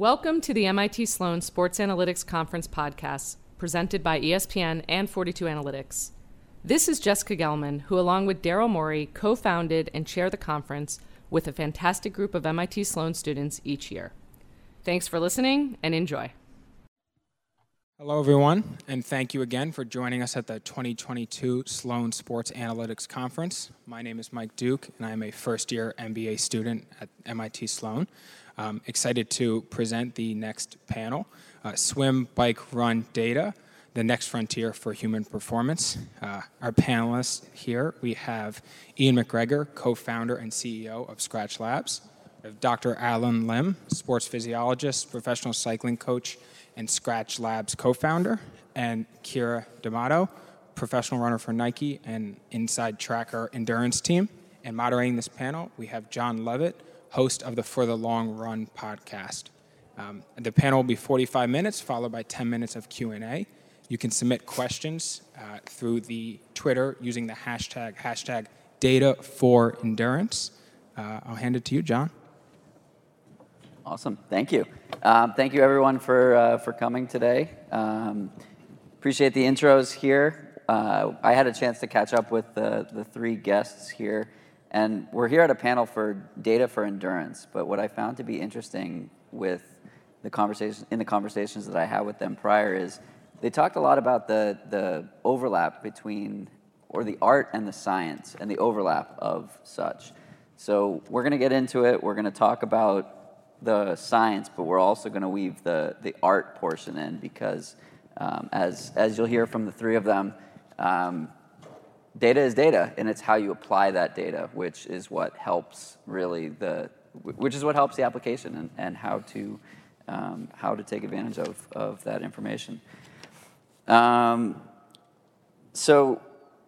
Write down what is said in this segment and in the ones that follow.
Welcome to the MIT Sloan Sports Analytics Conference podcast, presented by ESPN and 42 Analytics. This is Jessica Gelman, who, along with Daryl Morey, co founded and chair the conference with a fantastic group of MIT Sloan students each year. Thanks for listening and enjoy. Hello, everyone, and thank you again for joining us at the 2022 Sloan Sports Analytics Conference. My name is Mike Duke, and I am a first year MBA student at MIT Sloan. Um, excited to present the next panel uh, Swim, Bike, Run Data, the next frontier for human performance. Uh, our panelists here we have Ian McGregor, co founder and CEO of Skratch Labs. Dr. Allen Lim, sports physiologist, professional cycling coach, and Skratch Labs co founder, and Keira D'Amato, professional runner for Nike and InsideTracker endurance team. And moderating this panel, we have John Levitt, host of the For the Long Run podcast. Um, the panel will be 45 minutes, followed by 10 minutes of Q&A. You can submit questions uh, through the Twitter using the hashtag, hashtag data for endurance. Uh, I'll hand it to you, John. Awesome, thank you. Um, thank you everyone for, uh, for coming today. Um, appreciate the intros here. Uh, I had a chance to catch up with the, the three guests here and we're here at a panel for data for endurance. But what I found to be interesting with the conversation in the conversations that I had with them prior is they talked a lot about the the overlap between or the art and the science and the overlap of such. So we're going to get into it. We're going to talk about the science, but we're also going to weave the the art portion in because um, as as you'll hear from the three of them. Um, data is data, and it's how you apply that data, which is what helps really the, which is what helps the application and, and how to, um, how to take advantage of, of that information. Um, so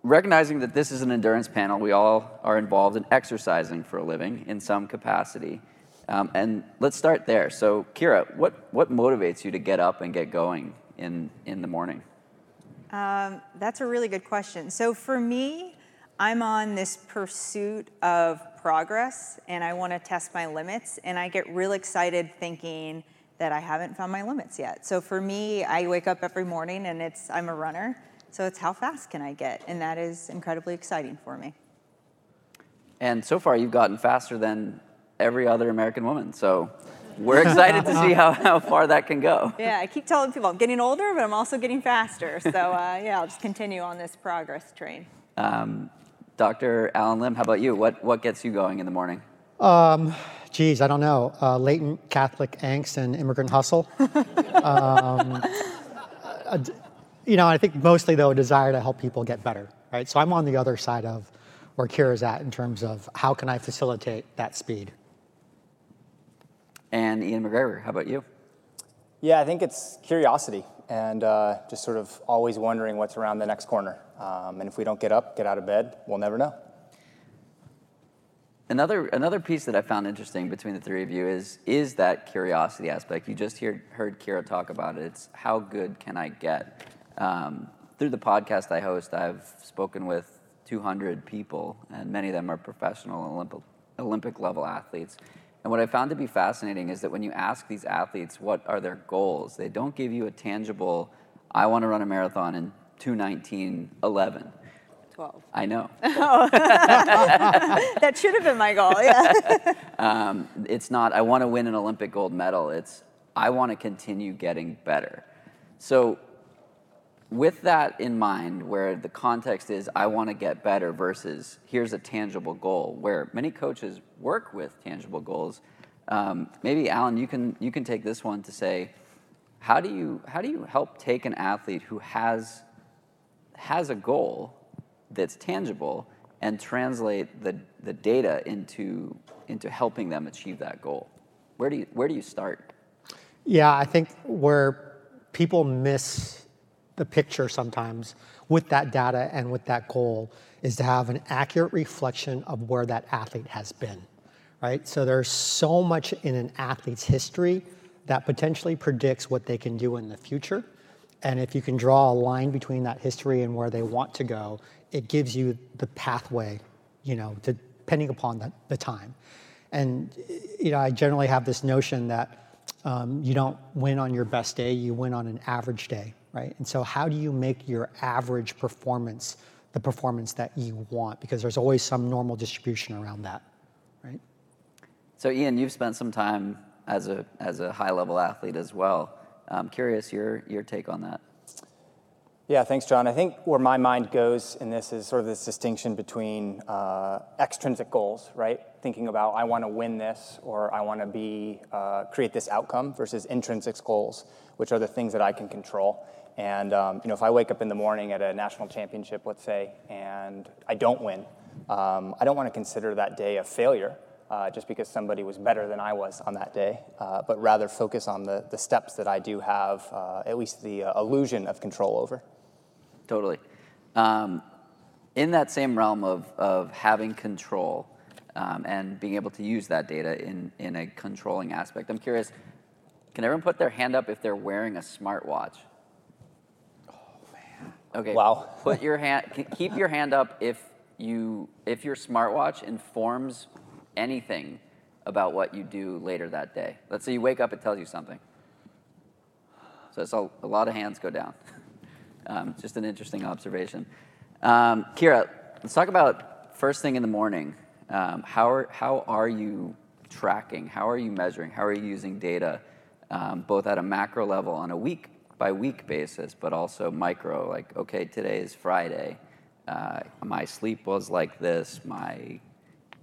recognizing that this is an endurance panel, we all are involved in exercising for a living in some capacity. Um, and let's start there. So, Keira, what, what motivates you to get up and get going in, in the morning? Um, that's a really good question. So for me, I'm on this pursuit of progress and I want to test my limits and I get real excited thinking that I haven't found my limits yet. So for me, I wake up every morning and it's I'm a runner. So it's how fast can I get? And that is incredibly exciting for me. And so far you've gotten faster than every other American woman. So we're excited to see how, how far that can go. Yeah, I keep telling people I'm getting older, but I'm also getting faster. So uh, yeah, I'll just continue on this progress train. Um, Dr. Allen Lim, how about you? What, what gets you going in the morning? Um, geez, I don't know. Uh, latent Catholic angst and immigrant hustle. um, you know, I think mostly though a desire to help people get better, right? So I'm on the other side of where Keira's at in terms of how can I facilitate that speed. And Ian McGregor, how about you? Yeah, I think it's curiosity and uh, just sort of always wondering what's around the next corner. Um, and if we don't get up, get out of bed, we'll never know. Another, another piece that I found interesting between the three of you is, is that curiosity aspect. You just hear, heard Keira talk about it. It's how good can I get? Um, through the podcast I host, I've spoken with 200 people, and many of them are professional Olympic, Olympic level athletes. And what I found to be fascinating is that when you ask these athletes what are their goals, they don't give you a tangible, I want to run a marathon in 219.11. 12. I know. that should have been my goal, yeah. um, it's not, I want to win an Olympic gold medal. It's, I want to continue getting better. So with that in mind, where the context is I want to get better versus here's a tangible goal, where many coaches work with tangible goals. Um, maybe Allen, you can you can take this one to say, how do you how do you help take an athlete who has has a goal that's tangible and translate the, the data into into helping them achieve that goal? Where do you where do you start? Yeah, I think where people miss the picture sometimes with that data and with that goal is to have an accurate reflection of where that athlete has been, right? So there's so much in an athlete's history that potentially predicts what they can do in the future. And if you can draw a line between that history and where they want to go, it gives you the pathway, you know, depending upon the, the time. And, you know, I generally have this notion that um, you don't win on your best day, you win on an average day, right? And so, how do you make your average performance the performance that you want? Because there's always some normal distribution around that, right? So, Ian, you've spent some time as a, as a high level athlete as well. I'm curious your, your take on that. Yeah, thanks, John. I think where my mind goes in this is sort of this distinction between uh, extrinsic goals, right? Thinking about I want to win this or I want to be uh, create this outcome versus intrinsic goals, which are the things that I can control. And um, you know, if I wake up in the morning at a national championship, let's say, and I don't win, um, I don't want to consider that day a failure. Uh, just because somebody was better than I was on that day, uh, but rather focus on the, the steps that I do have uh, at least the uh, illusion of control over. Totally. Um, in that same realm of, of having control um, and being able to use that data in, in a controlling aspect, I'm curious can everyone put their hand up if they're wearing a smartwatch? Okay. Wow. put your hand, keep your hand up if, you, if your smartwatch informs anything about what you do later that day. Let's say you wake up, it tells you something. So it's a, a lot of hands go down. Um, just an interesting observation. Um, Keira, let's talk about first thing in the morning. Um, how, are, how are you tracking? How are you measuring? How are you using data, um, both at a macro level on a week by week basis, but also micro? Like, okay, today is Friday. Uh, my sleep was like this. My,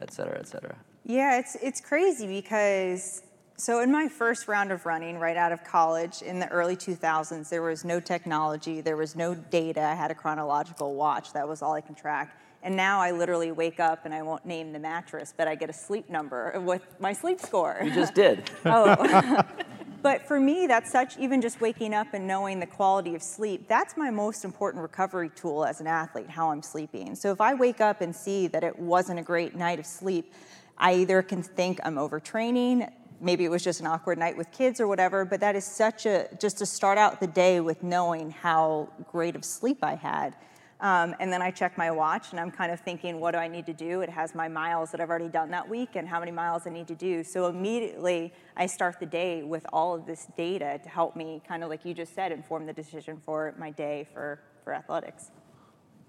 et cetera, et cetera. Yeah, it's it's crazy because so in my first round of running right out of college in the early 2000s, there was no technology, there was no data. I had a chronological watch. That was all I can track. And now I literally wake up and I won't name the mattress, but I get a sleep number with my sleep score. You just did. oh. but for me, that's such, even just waking up and knowing the quality of sleep, that's my most important recovery tool as an athlete, how I'm sleeping. So if I wake up and see that it wasn't a great night of sleep, I either can think I'm overtraining, maybe it was just an awkward night with kids or whatever, but that is such a, just to start out the day with knowing how great of sleep I had. Um, and then I check my watch and I'm kind of thinking, what do I need to do? It has my miles that I've already done that week and how many miles I need to do. So immediately I start the day with all of this data to help me, kind of like you just said, inform the decision for my day for, for athletics.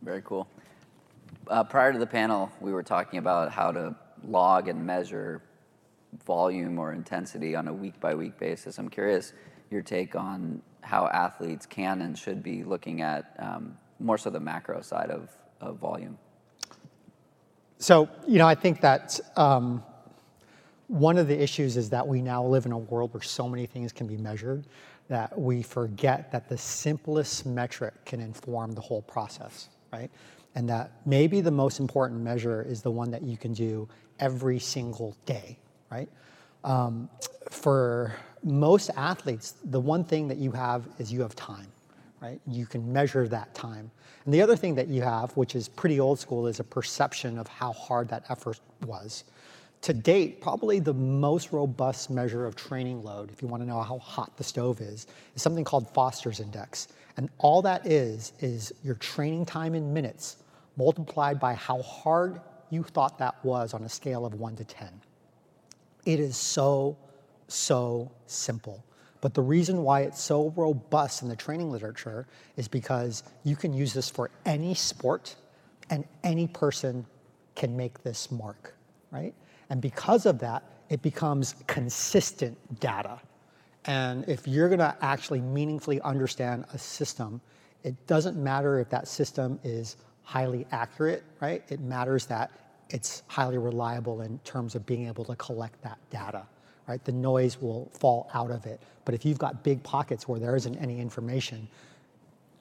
Very cool. Uh, prior to the panel, we were talking about how to log and measure volume or intensity on a week by week basis. I'm curious your take on how athletes can and should be looking at um, more so the macro side of, of volume. So, you know, I think that um, one of the issues is that we now live in a world where so many things can be measured that we forget that the simplest metric can inform the whole process, right? And that maybe the most important measure is the one that you can do every single day, right? Um, for most athletes, the one thing that you have is you have time, right? You can measure that time. And the other thing that you have, which is pretty old school, is a perception of how hard that effort was. To date, probably the most robust measure of training load, if you want to know how hot the stove is, is something called Foster's Index. And all that is, is your training time in minutes multiplied by how hard you thought that was on a scale of one to 10. It is so, so simple. But the reason why it's so robust in the training literature is because you can use this for any sport and any person can make this mark, right? And because of that, it becomes consistent data. And if you're gonna actually meaningfully understand a system, it doesn't matter if that system is highly accurate, right? It matters that it's highly reliable in terms of being able to collect that data, right? The noise will fall out of it. But if you've got big pockets where there isn't any information,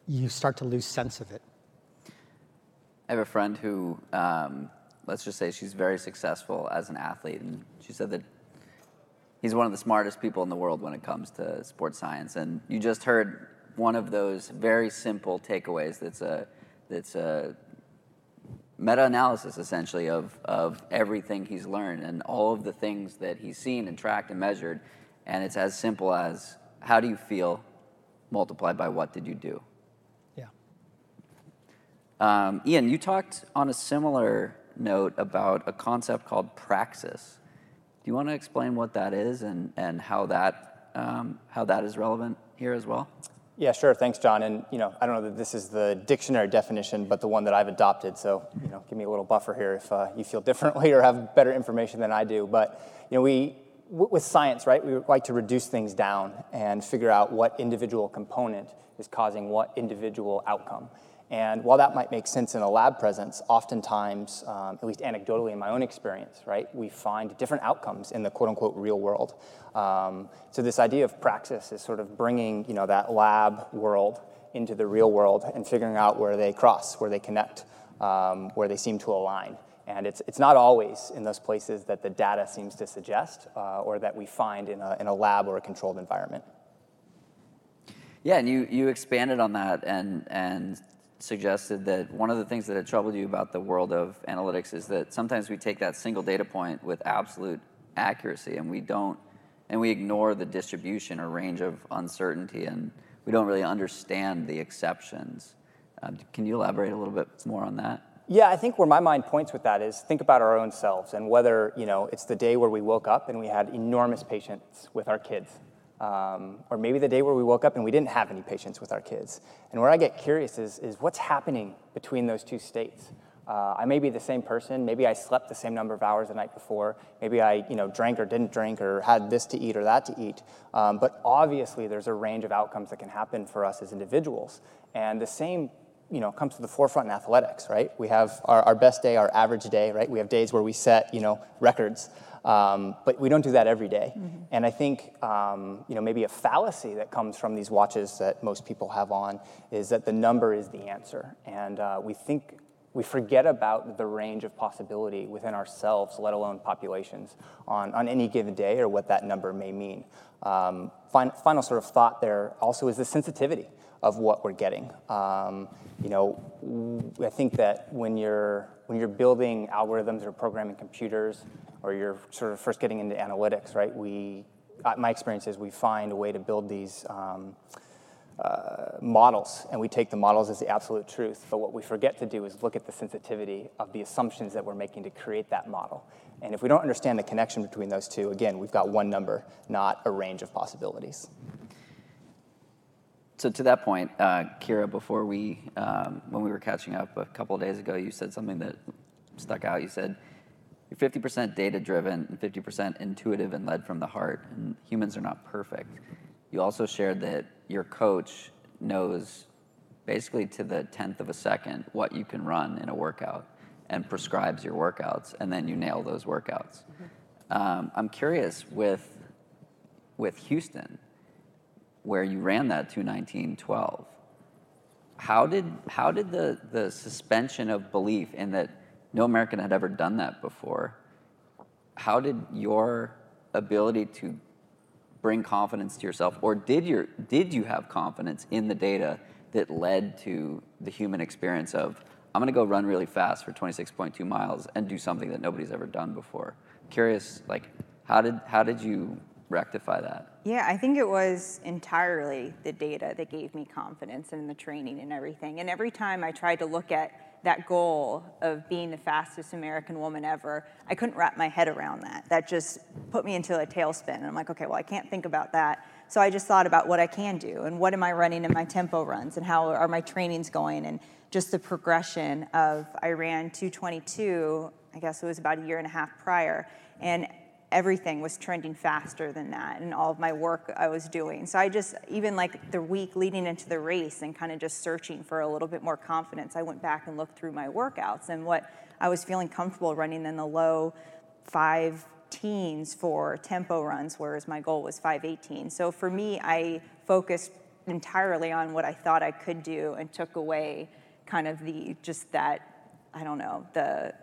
you start to lose sense of it. I have a friend who, um, let's just say she's very successful as an athlete, and she said that he's one of the smartest people in the world when it comes to sports science. And you just heard one of those very simple takeaways that's a, that's a meta-analysis essentially of, of everything he's learned and all of the things that he's seen and tracked and measured and it's as simple as how do you feel multiplied by what did you do? Yeah. Um, ian you talked on a similar note about a concept called praxis. Do you want to explain what that is and, and how that um, how that is relevant here as well? Yeah, sure. Thanks, John. And you know, I don't know that this is the dictionary definition, but the one that I've adopted. So you know, give me a little buffer here if uh, you feel differently or have better information than I do. But you know, we with science, right? We like to reduce things down and figure out what individual component is causing what individual outcome. And while that might make sense in a lab presence, oftentimes, um, at least anecdotally in my own experience, right, we find different outcomes in the quote unquote real world. Um, so this idea of praxis is sort of bringing, you know, that lab world into the real world and figuring out where they cross, where they connect, um, where they seem to align. And it's, it's not always in those places that the data seems to suggest uh, or that we find in a, in a lab or a controlled environment. Yeah, and you, you expanded on that and, and suggested that one of the things that had troubled you about the world of analytics is that sometimes we take that single data point with absolute accuracy and we don't, and we ignore the distribution or range of uncertainty and we don't really understand the exceptions. Uh, can you elaborate a little bit more on that? Yeah, I think where my mind points with that is think about our own selves and whether, you know, it's the day where we woke up and we had enormous patience with our kids. Um, or maybe the day where we woke up and we didn't have any patience with our kids. And where I get curious is, is what's happening between those two states. Uh, I may be the same person. Maybe I slept the same number of hours the night before. Maybe I, you know, drank or didn't drink or had this to eat or that to eat. Um, but obviously, there's a range of outcomes that can happen for us as individuals. And the same you know, comes to the forefront in athletics, right? We have our, our best day, our average day, right? We have days where we set, you know, records. Um, but we don't do that every day. Mm-hmm. And I think, um, you know, maybe a fallacy that comes from these watches that most people have on is that the number is the answer. And uh, we think, we forget about the range of possibility within ourselves, let alone populations, on, on any given day or what that number may mean. Um, fin- final sort of thought there also is the sensitivity of what we're getting. Um, you know, I think that when you're when you're building algorithms or programming computers, or you're sort of first getting into analytics, right? We, uh, my experience is we find a way to build these. Um, uh, models, and we take the models as the absolute truth. But what we forget to do is look at the sensitivity of the assumptions that we're making to create that model. And if we don't understand the connection between those two, again, we've got one number, not a range of possibilities. So to that point, uh, Keira, before we, um, when we were catching up a couple of days ago, you said something that stuck out. You said you're 50% data driven and 50% intuitive and led from the heart, and humans are not perfect. You also shared that your coach knows basically to the tenth of a second what you can run in a workout and prescribes your workouts, and then you nail those workouts. Mm-hmm. Um, I'm curious with with Houston where you ran that 219.12. How did, how did the, the suspension of belief in that no American had ever done that before, how did your ability to bring confidence to yourself, or did, your, did you have confidence in the data that led to the human experience of, I'm gonna go run really fast for 26.2 miles and do something that nobody's ever done before? Curious, like, how did, how did you rectify that? Yeah, I think it was entirely the data that gave me confidence in the training and everything. And every time I tried to look at that goal of being the fastest American woman ever, I couldn't wrap my head around that. That just put me into a tailspin. And I'm like, okay, well, I can't think about that. So I just thought about what I can do and what am I running in my tempo runs and how are my trainings going and just the progression of I ran 222, I guess it was about a year and a half prior. And everything was trending faster than that and all of my work I was doing. So I just, even like the week leading into the race and kind of just searching for a little bit more confidence, I went back and looked through my workouts and what I was feeling comfortable running in the low five teens for tempo runs, whereas my goal was 518. So for me, I focused entirely on what I thought I could do and took away kind of the, just that, I don't know, the,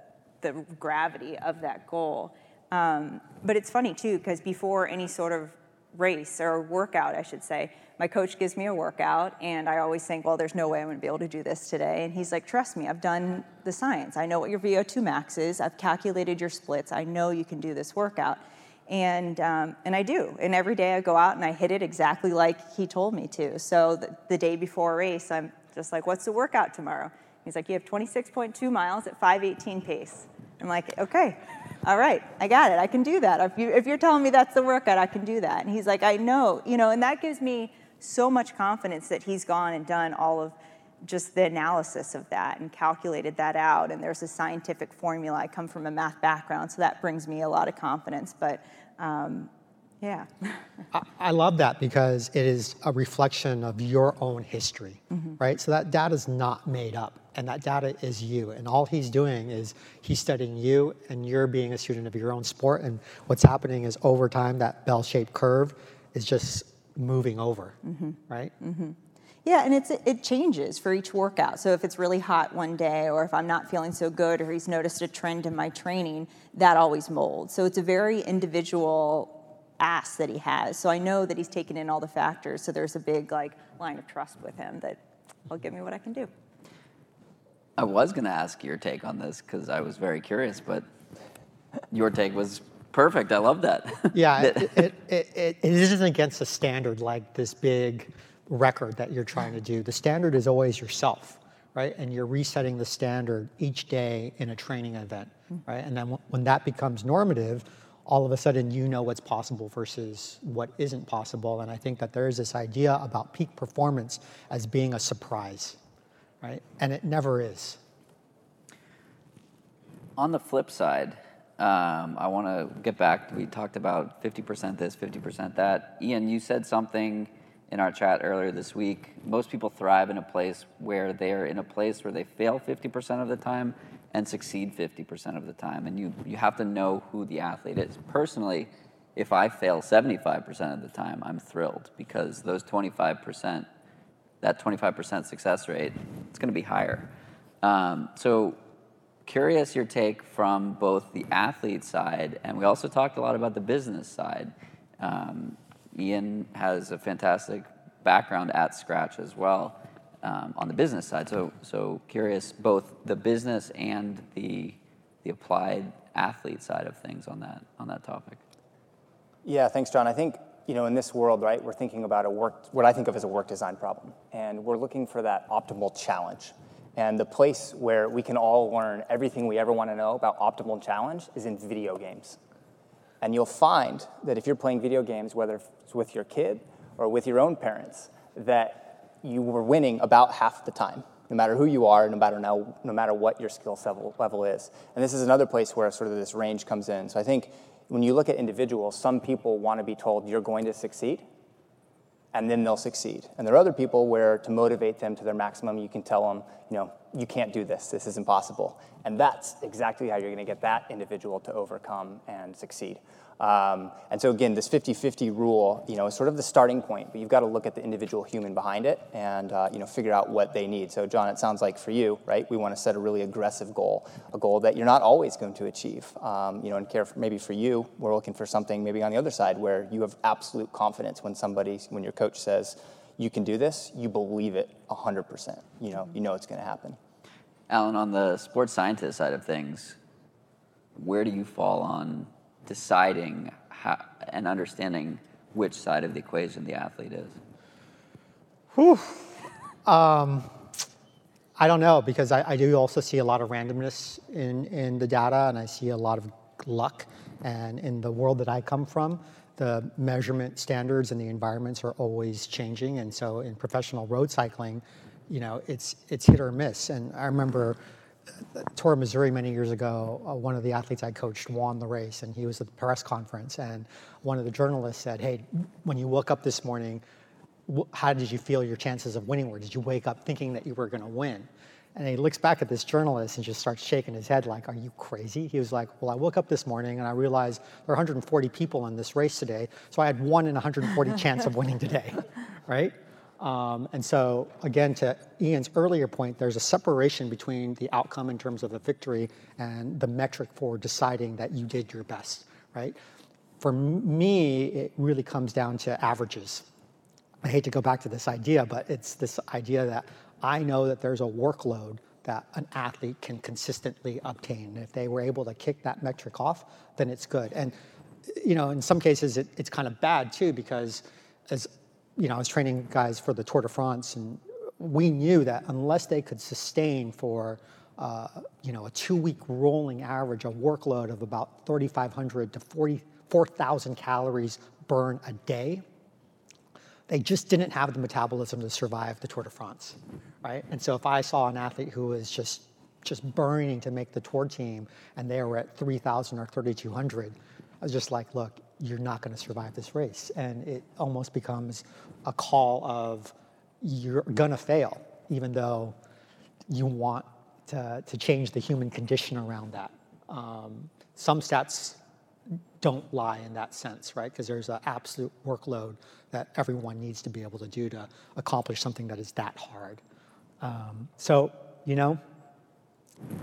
the gravity of that goal. Um, but it's funny too, because before any sort of race or workout, I should say, my coach gives me a workout, and I always think, well, there's no way I'm gonna be able to do this today. And he's like, trust me, I've done the science. I know what your VO2 max is. I've calculated your splits. I know you can do this workout. And, um, and I do. And every day I go out and I hit it exactly like he told me to. So the, the day before a race, I'm just like, what's the workout tomorrow? He's like, you have 26.2 miles at 518 pace. I'm like, okay, all right, I got it. I can do that. If, you, if you're telling me that's the workout, I can do that. And he's like, I know, you know, and that gives me so much confidence that he's gone and done all of just the analysis of that and calculated that out. And there's a scientific formula. I come from a math background, so that brings me a lot of confidence. But um, yeah. I, I love that because it is a reflection of your own history, mm-hmm. right? So that data is not made up, and that data is you. And all he's doing is he's studying you, and you're being a student of your own sport. And what's happening is over time, that bell-shaped curve is just moving over, mm-hmm. right? Mm-hmm. Yeah, and it's it changes for each workout. So if it's really hot one day, or if I'm not feeling so good, or he's noticed a trend in my training, that always molds. So it's a very individual ask that he has. So I know that he's taken in all the factors. So there's a big like line of trust with him that he'll give me what I can do. I was going to ask your take on this because I was very curious, but your take was perfect. I love that. Yeah, That- it, it, it, it, it isn't against a standard like this big record that you're trying to do. The standard is always yourself, right? And you're resetting the standard each day in a training event, right? And then wh- when that becomes normative, all of a sudden you know what's possible versus what isn't possible. And I think that there is this idea about peak performance as being a surprise, right? And it never is. On the flip side, um, I want to get back. We talked about 50% this, 50% that. Ian, you said something in our chat earlier this week. Most people thrive in a place where they're in a place where they fail 50% of the time and succeed 50% of the time. And you, you have to know who the athlete is. Personally, if I fail 75% of the time, I'm thrilled because those 25%, that 25% success rate, it's going to be higher. Um, so curious your take from both the athlete side and we also talked a lot about the business side. Um, Ian has a fantastic background at Skratch as well um, on the business side. So, so curious both the business and the the applied athlete side of things on that on that topic. Yeah, thanks, John. I think you know in this world, right, we're thinking about a work, what I think of as a work design problem, and we're looking for that optimal challenge. And the place where we can all learn everything we ever want to know about optimal challenge is in video games. And you'll find that if you're playing video games, whether it's with your kid or with your own parents, that you were winning about half the time, no matter who you are, no matter now, no matter what your skill level, level is. And this is another place where sort of this range comes in. So I think when you look at individuals, some people want to be told you're going to succeed, and then they'll succeed. And there are other people where to motivate them to their maximum, you can tell them, you know, you can't do this, this is impossible. And that's exactly how you're going to get that individual to overcome and succeed. Um, and so again, this 50-50 rule, you know, is sort of the starting point, but you've got to look at the individual human behind it and, uh, you know, figure out what they need. So John, it sounds like for you, right, we want to set a really aggressive goal, a goal that you're not always going to achieve. Um, you know, and care for, maybe for you, we're looking for something maybe on the other side where you have absolute confidence when somebody, when your coach says, you can do this, you believe it 100%. You know, you know it's going to happen. Allen, on the sports scientist side of things, where do you fall on deciding how, and understanding which side of the equation the athlete is? Whew! Um, I don't know because I, I do also see a lot of randomness in, in the data and I see a lot of luck. And in the world that I come from, the measurement standards and the environments are always changing. And so in professional road cycling, you know, it's, it's hit or miss. And I remember Tour of Missouri many years ago, uh, one of the athletes I coached won the race and he was at the press conference. And one of the journalists said, Hey, when you woke up this morning, wh- how did you feel your chances of winning were? Did you wake up thinking that you were going to win? And he looks back at this journalist and just starts shaking his head like, Are you crazy? He was like, Well, I woke up this morning and I realized there are 140 people in this race today, so I had one in 140 chance of winning today, right? Um, and so, again, to Ian's earlier point, there's a separation between the outcome in terms of a victory and the metric for deciding that you did your best, right? For me, it really comes down to averages. I hate to go back to this idea, but it's this idea that I know that there's a workload that an athlete can consistently obtain. If they were able to kick that metric off, then it's good. And you know, in some cases, it, it's kind of bad too because, as you know, I was training guys for the Tour de France, and we knew that unless they could sustain for uh, you know, a two-week rolling average, a workload of about 3,500 to 44,000 calories burn a day. They just didn't have the metabolism to survive the Tour de France, right? And so if I saw an athlete who was just just burning to make the tour team and they were at 3,000 or 3,200, I was just like, look, you're not going to survive this race. And it almost becomes a call of you're going to fail, even though you want to, to change the human condition around that. Um, some stats don't lie in that sense, right? Because there's an absolute workload that everyone needs to be able to do to accomplish something that is that hard. Um, so, you know,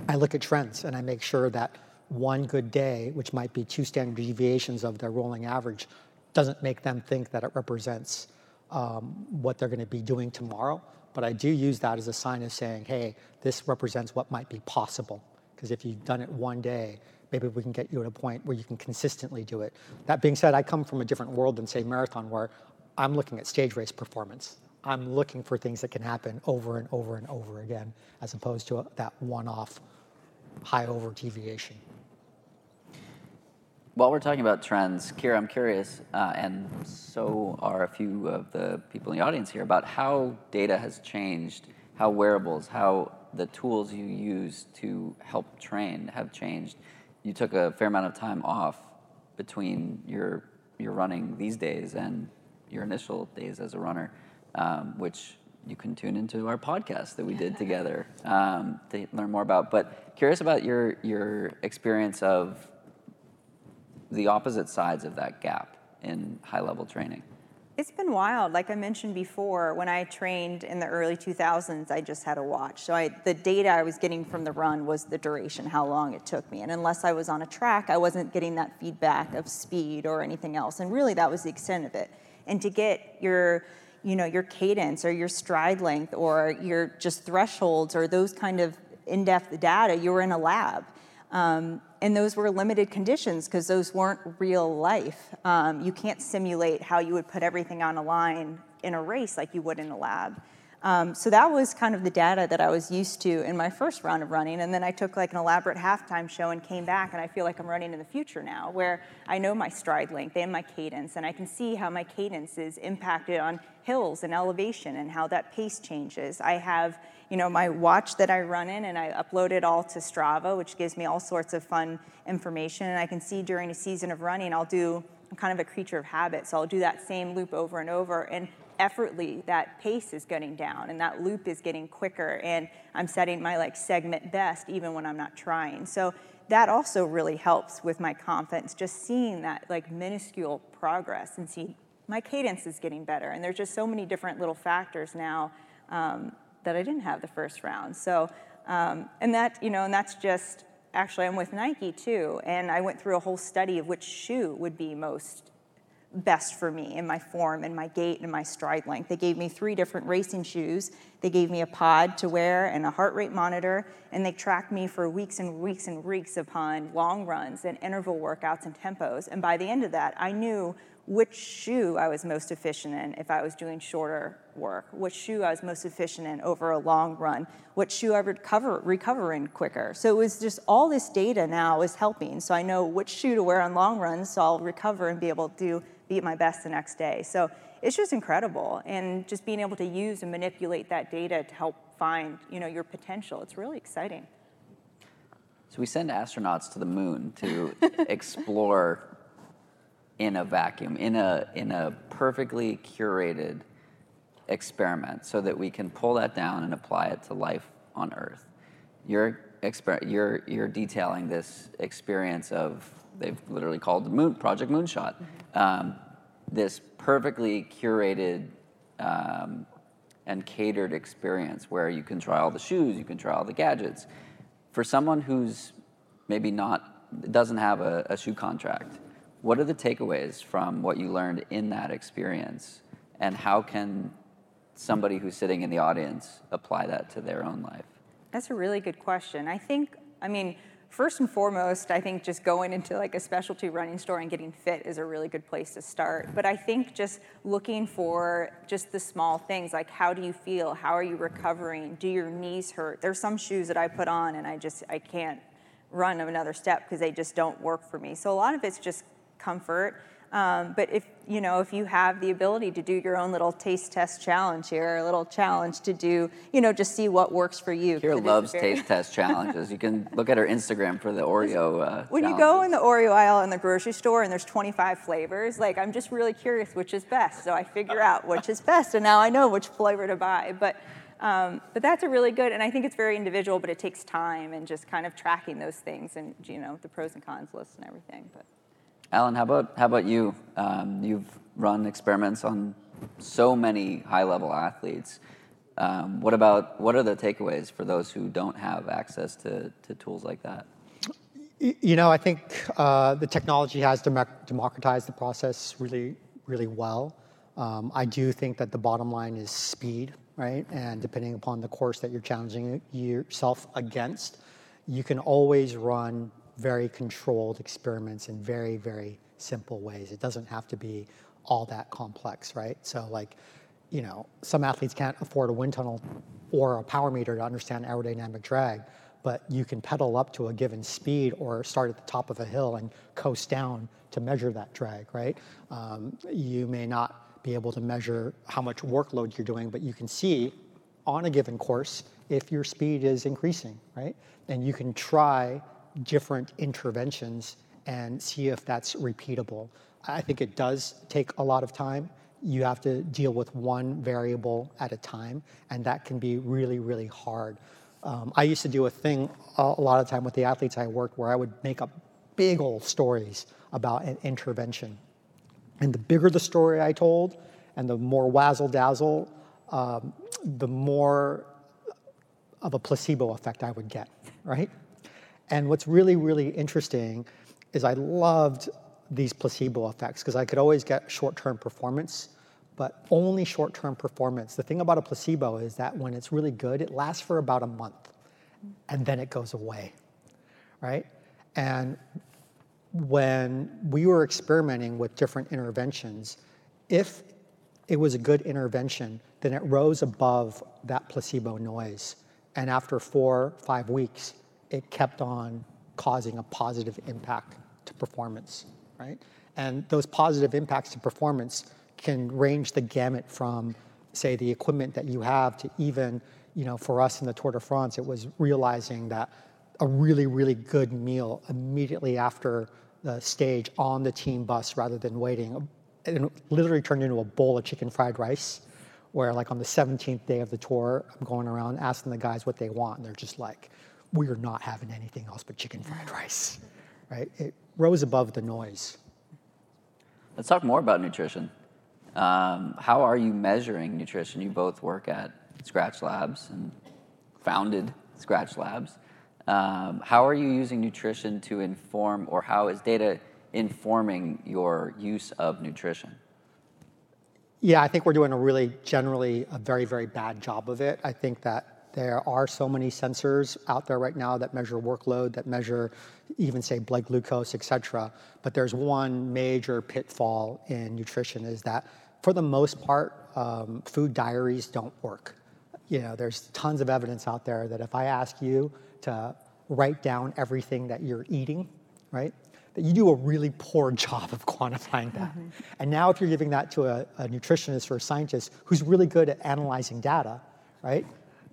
I look at trends and I make sure that one good day, which might be two standard deviations of their rolling average, doesn't make them think that it represents um, what they're going to be doing tomorrow. But I do use that as a sign of saying, hey, this represents what might be possible. Because if you've done it one day, maybe we can get you at a point where you can consistently do it. That being said, I come from a different world than, say, marathon, where I'm looking at stage race performance. I'm looking for things that can happen over and over and over again, as opposed to that one off high over deviation. While we're talking about trends, Keira, I'm curious, uh, and so are a few of the people in the audience here, about how data has changed, how wearables, how the tools you use to help train have changed. You took a fair amount of time off between your your running these days and your initial days as a runner, um, which you can tune into our podcast that we did together um, to learn more about. But curious about your your experience of the opposite sides of that gap in high level training? It's been wild. Like I mentioned before, when I trained in the early 2000s, I just had a watch. So I, the data I was getting from the run was the duration, how long it took me. And unless I was on a track, I wasn't getting that feedback of speed or anything else. And really, that was the extent of it. And to get your you know your cadence or your stride length or your just thresholds or those kind of in-depth data you were in a lab um, and those were limited conditions because those weren't real life. Um, you can't simulate how you would put everything on a line in a race like you would in a lab. Um, so that was kind of the data that I was used to in my first round of running. And then I took like an elaborate halftime show and came back, and I feel like I'm running in the future now, where I know my stride length and my cadence, and I can see how my cadence is impacted on hills and elevation and how that pace changes. I have you know, my watch that I run in and I upload it all to Strava, which gives me all sorts of fun information. And I can see during a season of running, I'll do, I'm kind of a creature of habit, so I'll do that same loop over and over. And effortly, that pace is getting down and that loop is getting quicker. And I'm setting my like segment best even when I'm not trying. So that also really helps with my confidence, just seeing that like minuscule progress and see my cadence is getting better. And there's just so many different little factors now um, that I didn't have the first round. So, um, and that, you know, and that's just, actually I'm with Nike too, and I went through a whole study of which shoe would be most best for me in my form and my gait and my stride length. They gave me three different racing shoes. They gave me a pod to wear and a heart rate monitor, and they tracked me for weeks and weeks and weeks upon long runs and interval workouts and tempos. And by the end of that, I knew which shoe I was most efficient in if I was doing shorter work, which shoe I was most efficient in over a long run, what shoe I would recover, recover in quicker. So it was just all this data now is helping. So I know which shoe to wear on long runs so I'll recover and be able to be at my best the next day. So it's just incredible. And just being able to use and manipulate that data to help find you know, your potential, it's really exciting. So we send astronauts to the moon to explore in a vacuum, in a, in a perfectly curated experiment, so that we can pull that down and apply it to life on Earth. You're, exper- you're, you're detailing this experience of, they've literally called the moon, Project Moonshot, um, this perfectly curated um, and catered experience where you can try all the shoes, you can try all the gadgets. For someone who's maybe not, doesn't have a, a shoe contract, what are the takeaways from what you learned in that experience? And how can somebody who's sitting in the audience apply that to their own life? That's a really good question. I think, I mean, first and foremost, I think just going into like a specialty running store and getting fit is a really good place to start. But I think just looking for just the small things like how do you feel? How are you recovering? Do your knees hurt? There's some shoes that I put on and I just I can't run another step because they just don't work for me. So a lot of it's just comfort. Um, but if you know, if you have the ability to do your own little taste test challenge here, a little challenge to do, you know, just see what works for you. Keira loves very... taste test challenges. You can look at her Instagram for the Oreo. Uh, when challenges. you go in the Oreo aisle in the grocery store and there's 25 flavors, like I'm just really curious which is best. So I figure out which is best, and now I know which flavor to buy. But um, but that's a really good, and I think it's very individual, but it takes time and just kind of tracking those things and you know the pros and cons list and everything. But Allen, how about how about you? Um, you've run experiments on so many high-level athletes. Um, what about what are the takeaways for those who don't have access to, to tools like that? You know, I think uh, the technology has democratized the process really, really well. Um, I do think that the bottom line is speed, right? And depending upon the course that you're challenging yourself against, you can always run very controlled experiments in very, very simple ways. It doesn't have to be all that complex, right? So like, you know, some athletes can't afford a wind tunnel or a power meter to understand aerodynamic drag, but you can pedal up to a given speed or start at the top of a hill and coast down to measure that drag, right? Um, you may not be able to measure how much workload you're doing, but you can see on a given course if your speed is increasing, right? And you can try different interventions and see if that's repeatable. I think it does take a lot of time. You have to deal with one variable at a time, and that can be really, really hard. Um, I used to do a thing a lot of time with the athletes I worked where I would make up big old stories about an intervention. And the bigger the story I told, and the more wazzle dazzle, um, the more of a placebo effect I would get, right? And what's really, really interesting is I loved these placebo effects because I could always get short-term performance, but only short-term performance. The thing about a placebo is that when it's really good, it lasts for about a month and then it goes away, right? And when we were experimenting with different interventions, if it was a good intervention, then it rose above that placebo noise. And after four, five weeks, it kept on causing a positive impact to performance, right? And those positive impacts to performance can range the gamut from, say, the equipment that you have to even, you know, for us in the Tour de France, it was realizing that a really, really good meal immediately after the stage on the team bus rather than waiting. It literally turned into a bowl of chicken fried rice, where like on the 17th day of the tour, I'm going around asking the guys what they want, and they're just like, we are not having anything else but chicken fried rice, right? It rose above the noise. Let's talk more about nutrition. Um, how are you measuring nutrition? You both work at Skratch Labs and founded Skratch Labs. Um, how are you using nutrition to inform, or how is data informing your use of nutrition? Yeah, I think we're doing a really generally a very, very bad job of it. I think that there are so many sensors out there right now that measure workload, that measure even say blood glucose, et cetera. But there's one major pitfall in nutrition is that for the most part, um, food diaries don't work. You know, there's tons of evidence out there that if I ask you to write down everything that you're eating, right, that you do a really poor job of quantifying that. Mm-hmm. And now if you're giving that to a, a nutritionist or a scientist who's really good at analyzing data, right,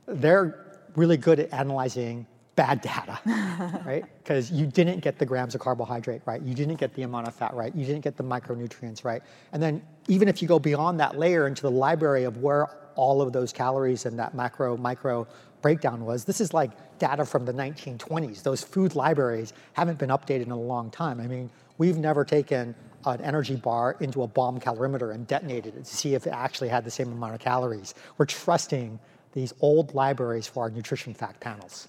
they're really good at analyzing bad data, right? Because you didn't get the grams of carbohydrate right, you didn't get the amount of fat right, you didn't get the micronutrients right. And then even if you go beyond that layer into the library of where all of those calories and that macro, micro breakdown was, this is like data from the 1920s. Those food libraries haven't been updated in a long time. I mean, we've never taken an energy bar into a bomb calorimeter and detonated it to see if it actually had the same amount of calories. We're trusting these old libraries for our nutrition fact panels,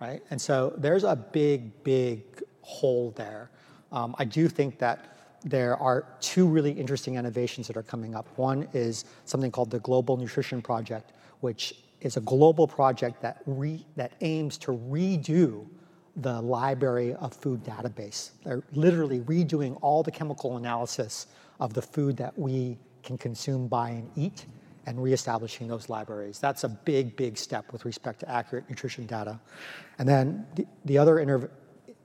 right? And so there's a big, big hole there. Um, I do think that there are two really interesting innovations that are coming up. One is something called the Global Nutrition Project, which is a global project that, re, that aims to redo the library of food database. They're literally redoing all the chemical analysis of the food that we can consume, buy, and eat, and reestablishing those libraries. That's a big, big step with respect to accurate nutrition data. And then the, the other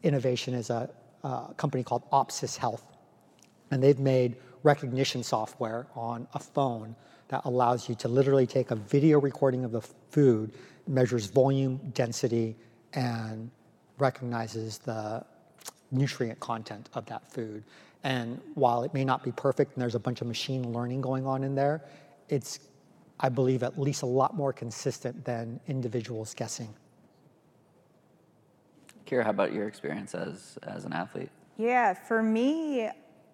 innovation is a, a company called Opsis Health. And they've made recognition software on a phone that allows you to literally take a video recording of the food, measures volume, density, and recognizes the nutrient content of that food. And while it may not be perfect and there's a bunch of machine learning going on in there, it's, I believe, at least a lot more consistent than individuals guessing. Keira, how about your experience as, as an athlete? Yeah, for me,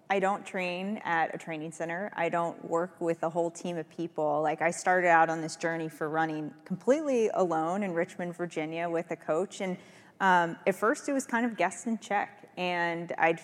I don't train at a training center. I don't work with a whole team of people. Like I started out on this journey for running completely alone in Richmond, Virginia with a coach. And um, at first it was kind of guess and check. And I'd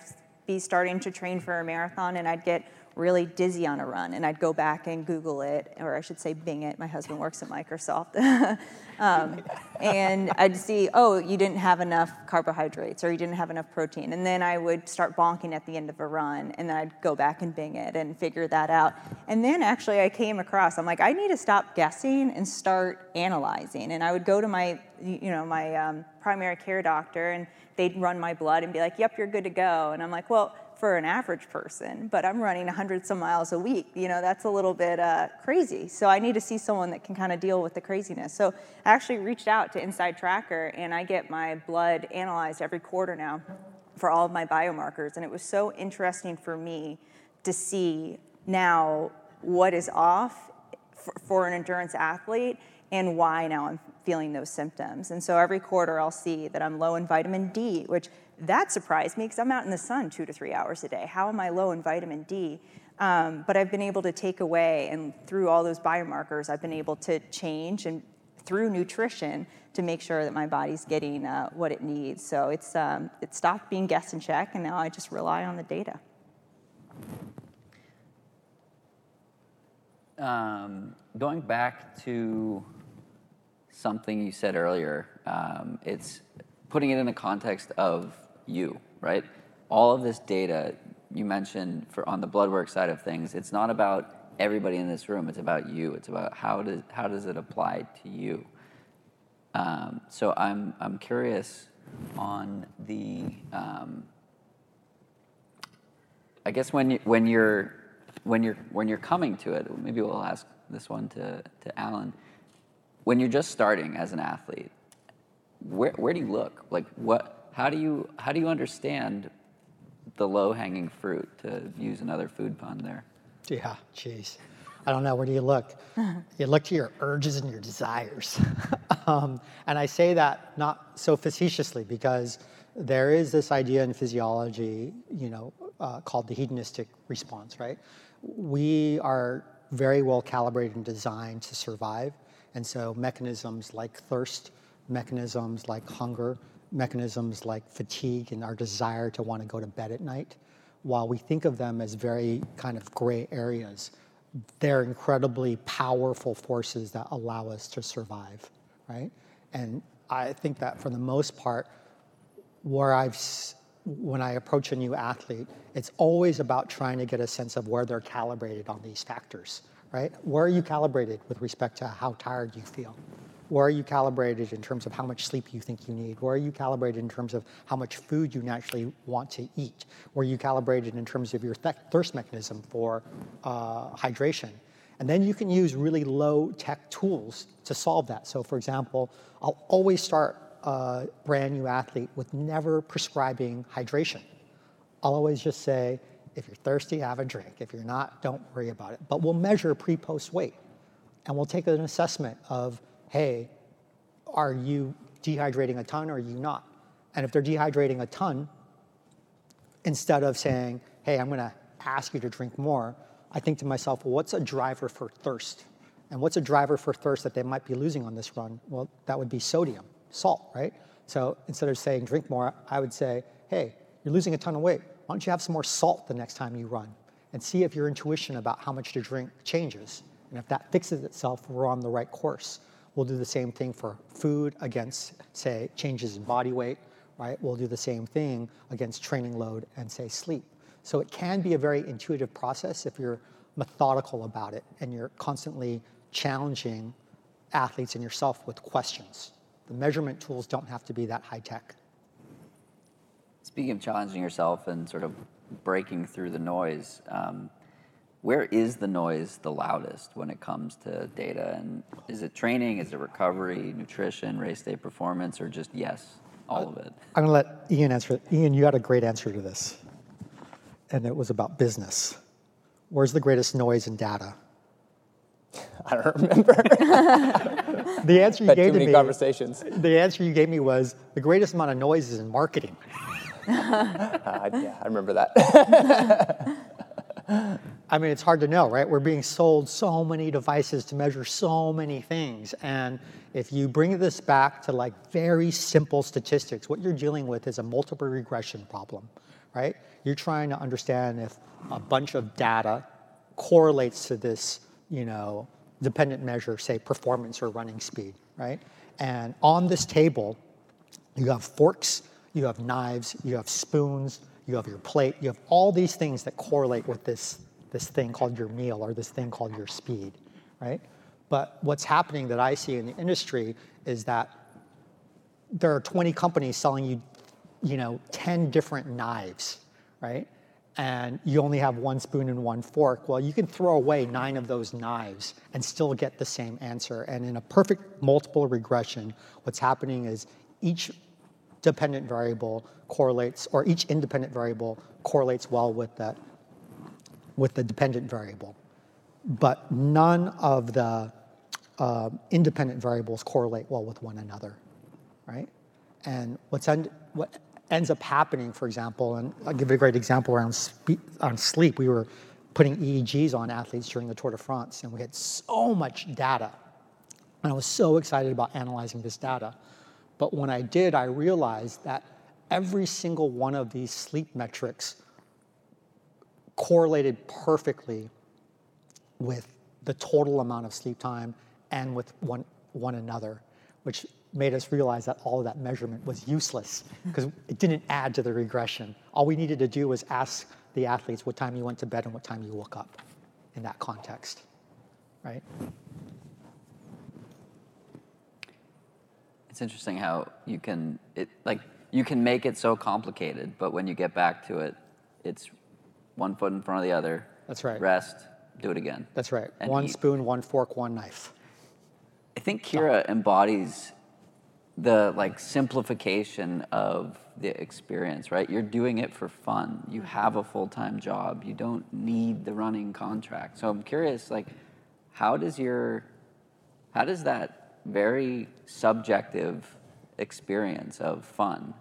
be starting to train for a marathon and I'd get really dizzy on a run and I'd go back and Google it, or I should say Bing it. My husband works at Microsoft. um, and I'd see, oh, you didn't have enough carbohydrates or you didn't have enough protein. And then I would start bonking at the end of a run and then I'd go back and Bing it and figure that out. And then actually I came across, I'm like, I need to stop guessing and start analyzing. And I would go to my, you know, my um, primary care doctor and they'd run my blood and be like, yep, you're good to go. And I'm like, well, for an average person, but I'm running 100 some miles a week. You know, that's a little bit uh, crazy. So I need to see someone that can kind of deal with the craziness. So I actually reached out to InsideTracker and I get my blood analyzed every quarter now for all of my biomarkers. And it was so interesting for me to see now what is off for, for an endurance athlete and why now I'm feeling those symptoms. And so every quarter I'll see that I'm low in vitamin D, which that surprised me because I'm out in the sun two to three hours a day. How am I low in vitamin D? Um, but I've been able to take away, and through all those biomarkers, I've been able to change and through nutrition to make sure that my body's getting uh, what it needs. So it's um, it stopped being guess and check, and now I just rely on the data. Um, going back to something you said earlier, um, it's putting it in the context of you, right? All of this data you mentioned for on the blood work side of things, it's not about everybody in this room. It's about you. It's about how does how does it apply to you. Um, so I'm I'm curious on the. Um, I guess when you, when you're when you're when you're coming to it, maybe we'll ask this one to to Allen. When you're just starting as an athlete, where where do you look? Like what how do you how do you understand the low hanging fruit to use another food pun there? Yeah, jeez. I don't know. Where do you look? you look to your urges and your desires. um, and I say that not so facetiously because there is this idea in physiology, you know, uh, called the hedonistic response, right? We are very well calibrated and designed to survive. And so mechanisms like thirst, mechanisms like hunger, mechanisms like fatigue and our desire to want to go to bed at night, while we think of them as very kind of gray areas, they're incredibly powerful forces that allow us to survive, right? And I think that for the most part, where I've when I approach a new athlete, it's always about trying to get a sense of where they're calibrated on these factors, right? Where are you calibrated with respect to how tired you feel? Where are you calibrated in terms of how much sleep you think you need? Where are you calibrated in terms of how much food you naturally want to eat? Where are you calibrated in terms of your th- thirst mechanism for uh, hydration? And then you can use really low tech tools to solve that. So, for example, I'll always start a brand new athlete with never prescribing hydration. I'll always just say, if you're thirsty, have a drink. If you're not, don't worry about it. But we'll measure pre post weight and we'll take an assessment of hey, are you dehydrating a ton or are you not? And if they're dehydrating a ton, instead of saying, hey, I'm going to ask you to drink more, I think to myself, well, what's a driver for thirst? And what's a driver for thirst that they might be losing on this run? Well, that would be sodium, salt, right? So instead of saying drink more, I would say, hey, you're losing a ton of weight. Why don't you have some more salt the next time you run? And see if your intuition about how much to drink changes. And if that fixes itself, we're on the right course. We'll do the same thing for food against, say, changes in body weight, right, We'll do the same thing against training load and say sleep. So it can be a very intuitive process if you're methodical about it and you're constantly challenging athletes and yourself with questions. The measurement tools don't have to be that high tech. Speaking of challenging yourself and sort of breaking through the noise, um, where is the noise the loudest when it comes to data? And is it training? Is it recovery, nutrition, race day performance, or just yes, all of it? I'm gonna let Ian answer. Ian, you had a great answer to this, and it was about business. Where's the greatest noise in data? I don't remember. The answer you Had gave too to many me. conversations. The answer you gave me was the greatest amount of noise is in marketing. Uh, yeah, I remember that. I mean, it's hard to know, right? We're being sold so many devices to measure so many things. And if you bring this back to like very simple statistics, what you're dealing with is a multiple regression problem, right? You're trying to understand if a bunch of data correlates to this, you know, dependent measure, say performance or running speed, right? And on this table, you have forks, you have knives, you have spoons, you have your plate, you have all these things that correlate with this, this thing called your meal or this thing called your speed, right? But what's happening that I see in the industry is that there are 20 companies selling you, you know, 10 different knives, right? And you only have one spoon and one fork. Well, you can throw away nine of those knives and still get the same answer. And in a perfect multiple regression, what's happening is each dependent variable correlates, or each independent variable correlates well with that, with the dependent variable. But none of the uh, independent variables correlate well with one another, right? And what's end, what ends up happening, for example, and I'll give you a great example around spe- on sleep. We were putting EEGs on athletes during the Tour de France, and we had so much data. And I was so excited about analyzing this data. But when I did, I realized that every single one of these sleep metrics correlated perfectly with the total amount of sleep time and with one, one another, which made us realize that all of that measurement was useless because it didn't add to the regression. All we needed to do was ask the athletes what time you went to bed and what time you woke up in that context, right? It's interesting how you can it like you can make it so complicated, but when you get back to it, it's one foot in front of the other. That's right. Rest, do it again. That's right. And one eat. spoon, one fork, one knife. I think Keira embodies the like simplification of the experience, right? You're doing it for fun. You have a full-time job. You don't need the running contract. So I'm curious, like, how does your, how does that very subjective experience of fun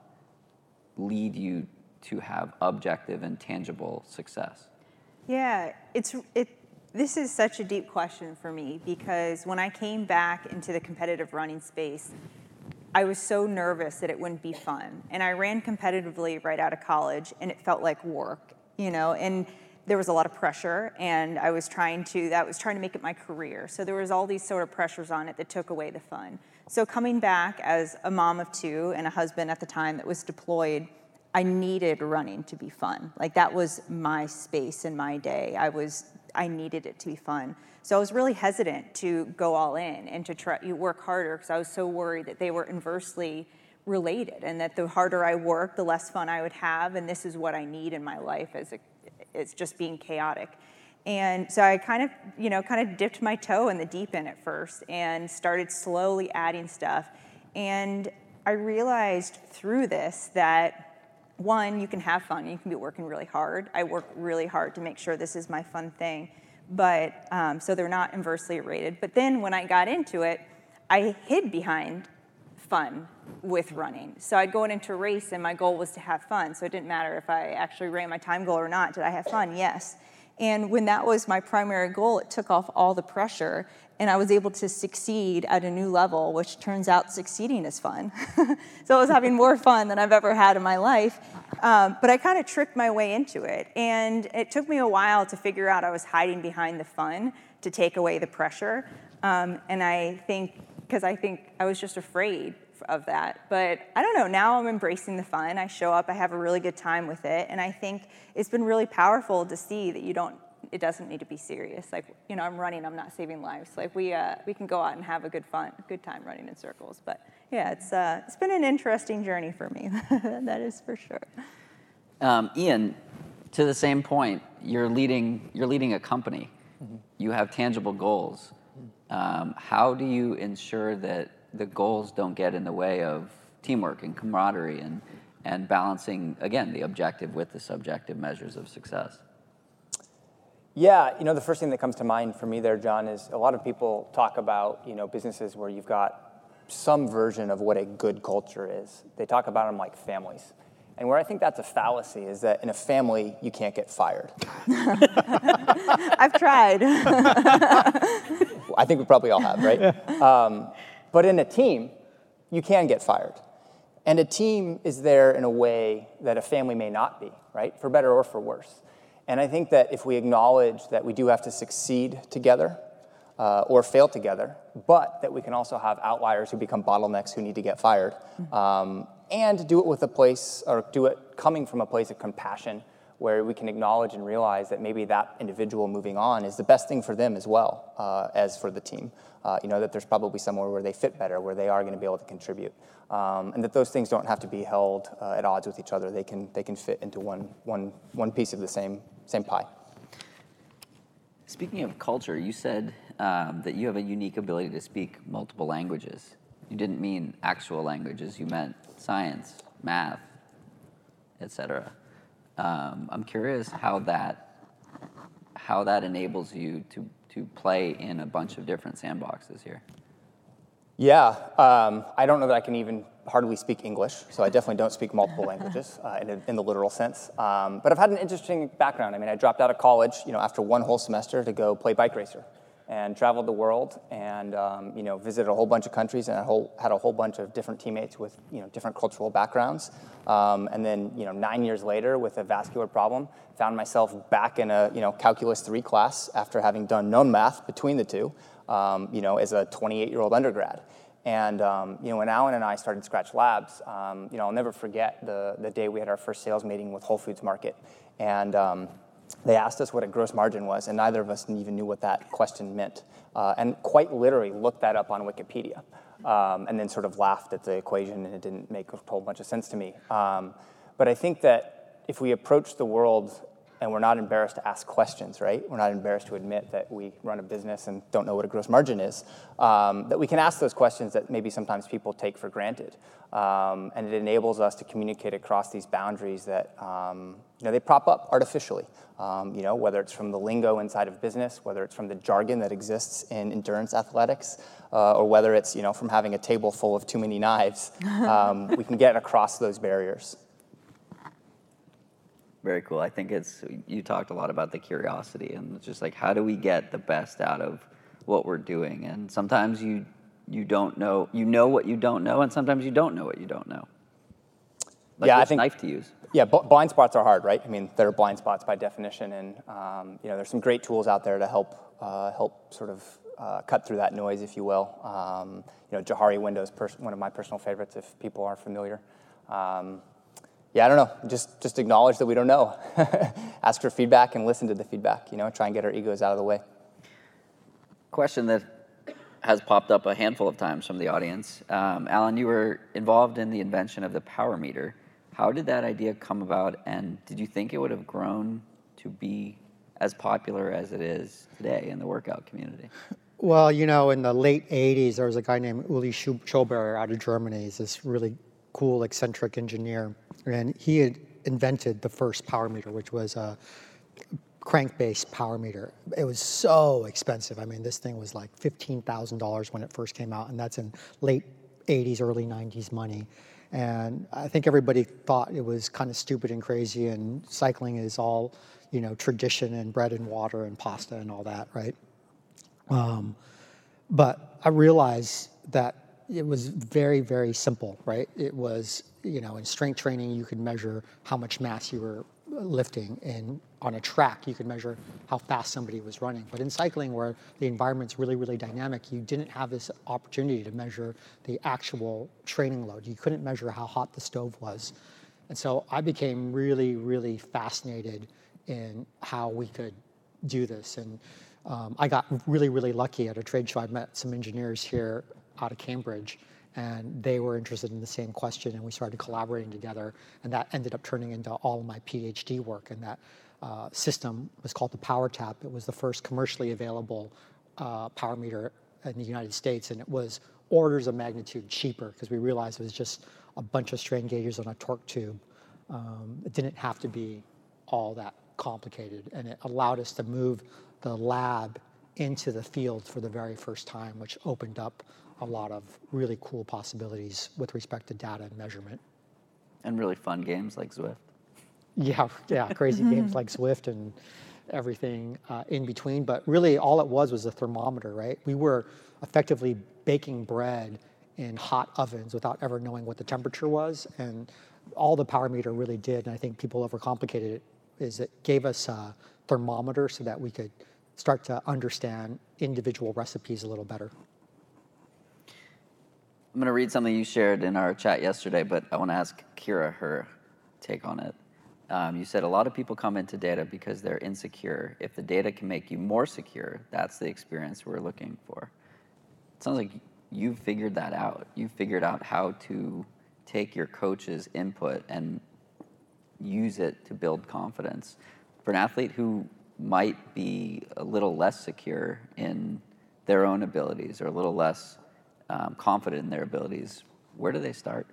lead you to have objective and tangible success? Yeah, it's it. This is such a deep question for me because when I came back into the competitive running space, I was so nervous that it wouldn't be fun. And I ran competitively right out of college, and it felt like work, you know. And there was a lot of pressure, and I was trying to that was trying to make it my career. So there was all these sort of pressures on it that took away the fun. So coming back as a mom of two and a husband at the time that was deployed, I needed running to be fun. Like that was my space in my day. I was I needed it to be fun. So I was really hesitant to go all in and to try you work harder because I was so worried that they were inversely related and that the harder I worked, the less fun I would have and this is what I need in my life as a, it's just being chaotic. And so I kind of, you know, kind of dipped my toe in the deep end at first and started slowly adding stuff. And I realized through this that one, you can have fun, you can be working really hard. I work really hard to make sure this is my fun thing, but um, so they're not inversely rated. But then when I got into it, I hid behind fun with running. So I'd go into a race and my goal was to have fun. So it didn't matter if I actually ran my time goal or not. Did I have fun? Yes. And when that was my primary goal, it took off all the pressure and I was able to succeed at a new level, which turns out succeeding is fun. so I was having more fun than I've ever had in my life. Um, but I kind of tricked my way into it. And it took me a while to figure out I was hiding behind the fun to take away the pressure. Um, and I think, because I think I was just afraid of that. But I don't know. Now I'm embracing the fun. I show up. I have a really good time with it, and I think it's been really powerful to see that you don't. It doesn't need to be serious. Like you know, I'm running. I'm not saving lives. Like we uh, we can go out and have a good fun, good time running in circles. But yeah, it's uh, it's been an interesting journey for me. that is for sure. Um, Ian, to the same point, you're leading you're leading a company. Mm-hmm. You have tangible goals. Um, how do you ensure that the goals don't get in the way of teamwork and camaraderie and, and balancing, again, the objective with the subjective measures of success? Yeah, you know, the first thing that comes to mind for me there, John, is a lot of people talk about, you know, businesses where you've got some version of what a good culture is. They talk about them like families. And where I think that's a fallacy is that in a family, you can't get fired. I've tried. I think we probably all have, right? Um, but in a team, you can get fired. And a team is there in a way that a family may not be, right? For better or for worse. And I think that if we acknowledge that we do have to succeed together uh, or fail together, but that we can also have outliers who become bottlenecks who need to get fired, um, and do it with a place, or do it coming from a place of compassion where we can acknowledge and realize that maybe that individual moving on is the best thing for them as well uh, as for the team. Uh, you know, that there's probably somewhere where they fit better, where they are going to be able to contribute. Um, and that those things don't have to be held uh, at odds with each other. They can, they can fit into one, one, one piece of the same, same pie. Speaking of culture, you said um, that you have a unique ability to speak multiple languages. You didn't mean actual languages, you meant science, math, etc. Um, I'm curious how that how that enables you to to play in a bunch of different sandboxes here. Yeah, um, I don't know that I can even hardly speak English, so I definitely don't speak multiple languages uh, in, a, in, the literal sense. Um, but I've had an interesting background. I mean, I dropped out of college, you know, after one whole semester to go play bike racer and traveled the world and um, you know visited a whole bunch of countries and a whole, had a whole bunch of different teammates with you know different cultural backgrounds. Um, and then you know nine years later with a vascular problem found myself back in a you know calculus 3 class after having done known math between the two um, you know as a 28 year old undergrad. And um, you know when Allen and i started Skratch Labs um, you know i'll never forget the, the day we had our first sales meeting with whole foods market. And um, they asked us what a gross margin was, and neither of us even knew what that question meant. Uh, and quite literally looked that up on Wikipedia, um, and then sort of laughed at the equation, and it didn't make a whole bunch of sense to me. Um, but I think that if we approach the world and we're not embarrassed to ask questions, right? We're not embarrassed to admit that we run a business and don't know what a gross margin is. Um, that we can ask those questions that maybe sometimes people take for granted, um, and it enables us to communicate across these boundaries that um, you know they prop up artificially. Um, you know, whether it's from the lingo inside of business, whether it's from the jargon that exists in endurance athletics, uh, or whether it's you know from having a table full of too many knives, um, we can get across those barriers. Very cool. I think it's you talked a lot about the curiosity and it's just like how do we get the best out of what we're doing? And sometimes you you don't know you know what you don't know, and sometimes you don't know what you don't know. Like yeah, I think, knife to use. Yeah, b- blind spots are hard, right? I mean, they're blind spots by definition, and um, you know, there's some great tools out there to help uh, help sort of uh, cut through that noise, if you will. Um, you know, Johari Windows, pers- one of my personal favorites, if people aren't familiar. Um, yeah, I don't know. Just just acknowledge that we don't know. Ask for feedback and listen to the feedback. You know, try and get our egos out of the way. Question that has popped up a handful of times from the audience. Um, Allen, you were involved in the invention of the power meter. How did that idea come about, and did you think it would have grown to be as popular as it is today in the workout community? Well, you know, in the late 80s, there was a guy named Uli Schoberer out of Germany. He's this really cool, eccentric engineer and he had invented the first power meter, which was a crank-based power meter. It was so expensive. I mean, this thing was like $15,000 when it first came out, and that's in late 80s, early 90s money. And I think everybody thought it was kind of stupid and crazy, and cycling is all, you know, tradition and bread and water and pasta and all that, right? Um, but I realized that it was very, very simple, right? It was, you know, in strength training, you could measure how much mass you were lifting. And on a track, you could measure how fast somebody was running. But in cycling, where the environment's really, really dynamic, you didn't have this opportunity to measure the actual training load. You couldn't measure how hot the stove was. And so I became really, really fascinated in how we could do this. And um, I got really, really lucky at a trade show. I met some engineers here out of Cambridge and they were interested in the same question and we started collaborating together and that ended up turning into all of my phd work and that uh, system was called the PowerTap. It was the first commercially available uh, power meter in the united states and it was orders of magnitude cheaper because we realized it was just a bunch of strain gauges on a torque tube. Um, it didn't have to be all that complicated and it allowed us to move the lab into the field for the very first time which opened up a lot of really cool possibilities with respect to data and measurement. And really fun games like Zwift. Yeah, yeah, crazy games like Zwift and everything uh, in between. But really, all it was was a thermometer, right? We were effectively baking bread in hot ovens without ever knowing what the temperature was. And all the power meter really did, and I think people overcomplicated it, is it gave us a thermometer so that we could start to understand individual recipes a little better. I'm going to read something you shared in our chat yesterday, but I want to ask Keira her take on it. Um, you said a lot of people come into data because they're insecure. If the data can make you more secure, that's the experience we're looking for. It sounds like you figured that out. You figured out how to take your coach's input and use it to build confidence. For an athlete who might be a little less secure in their own abilities or a little less um, confident in their abilities, where do they start?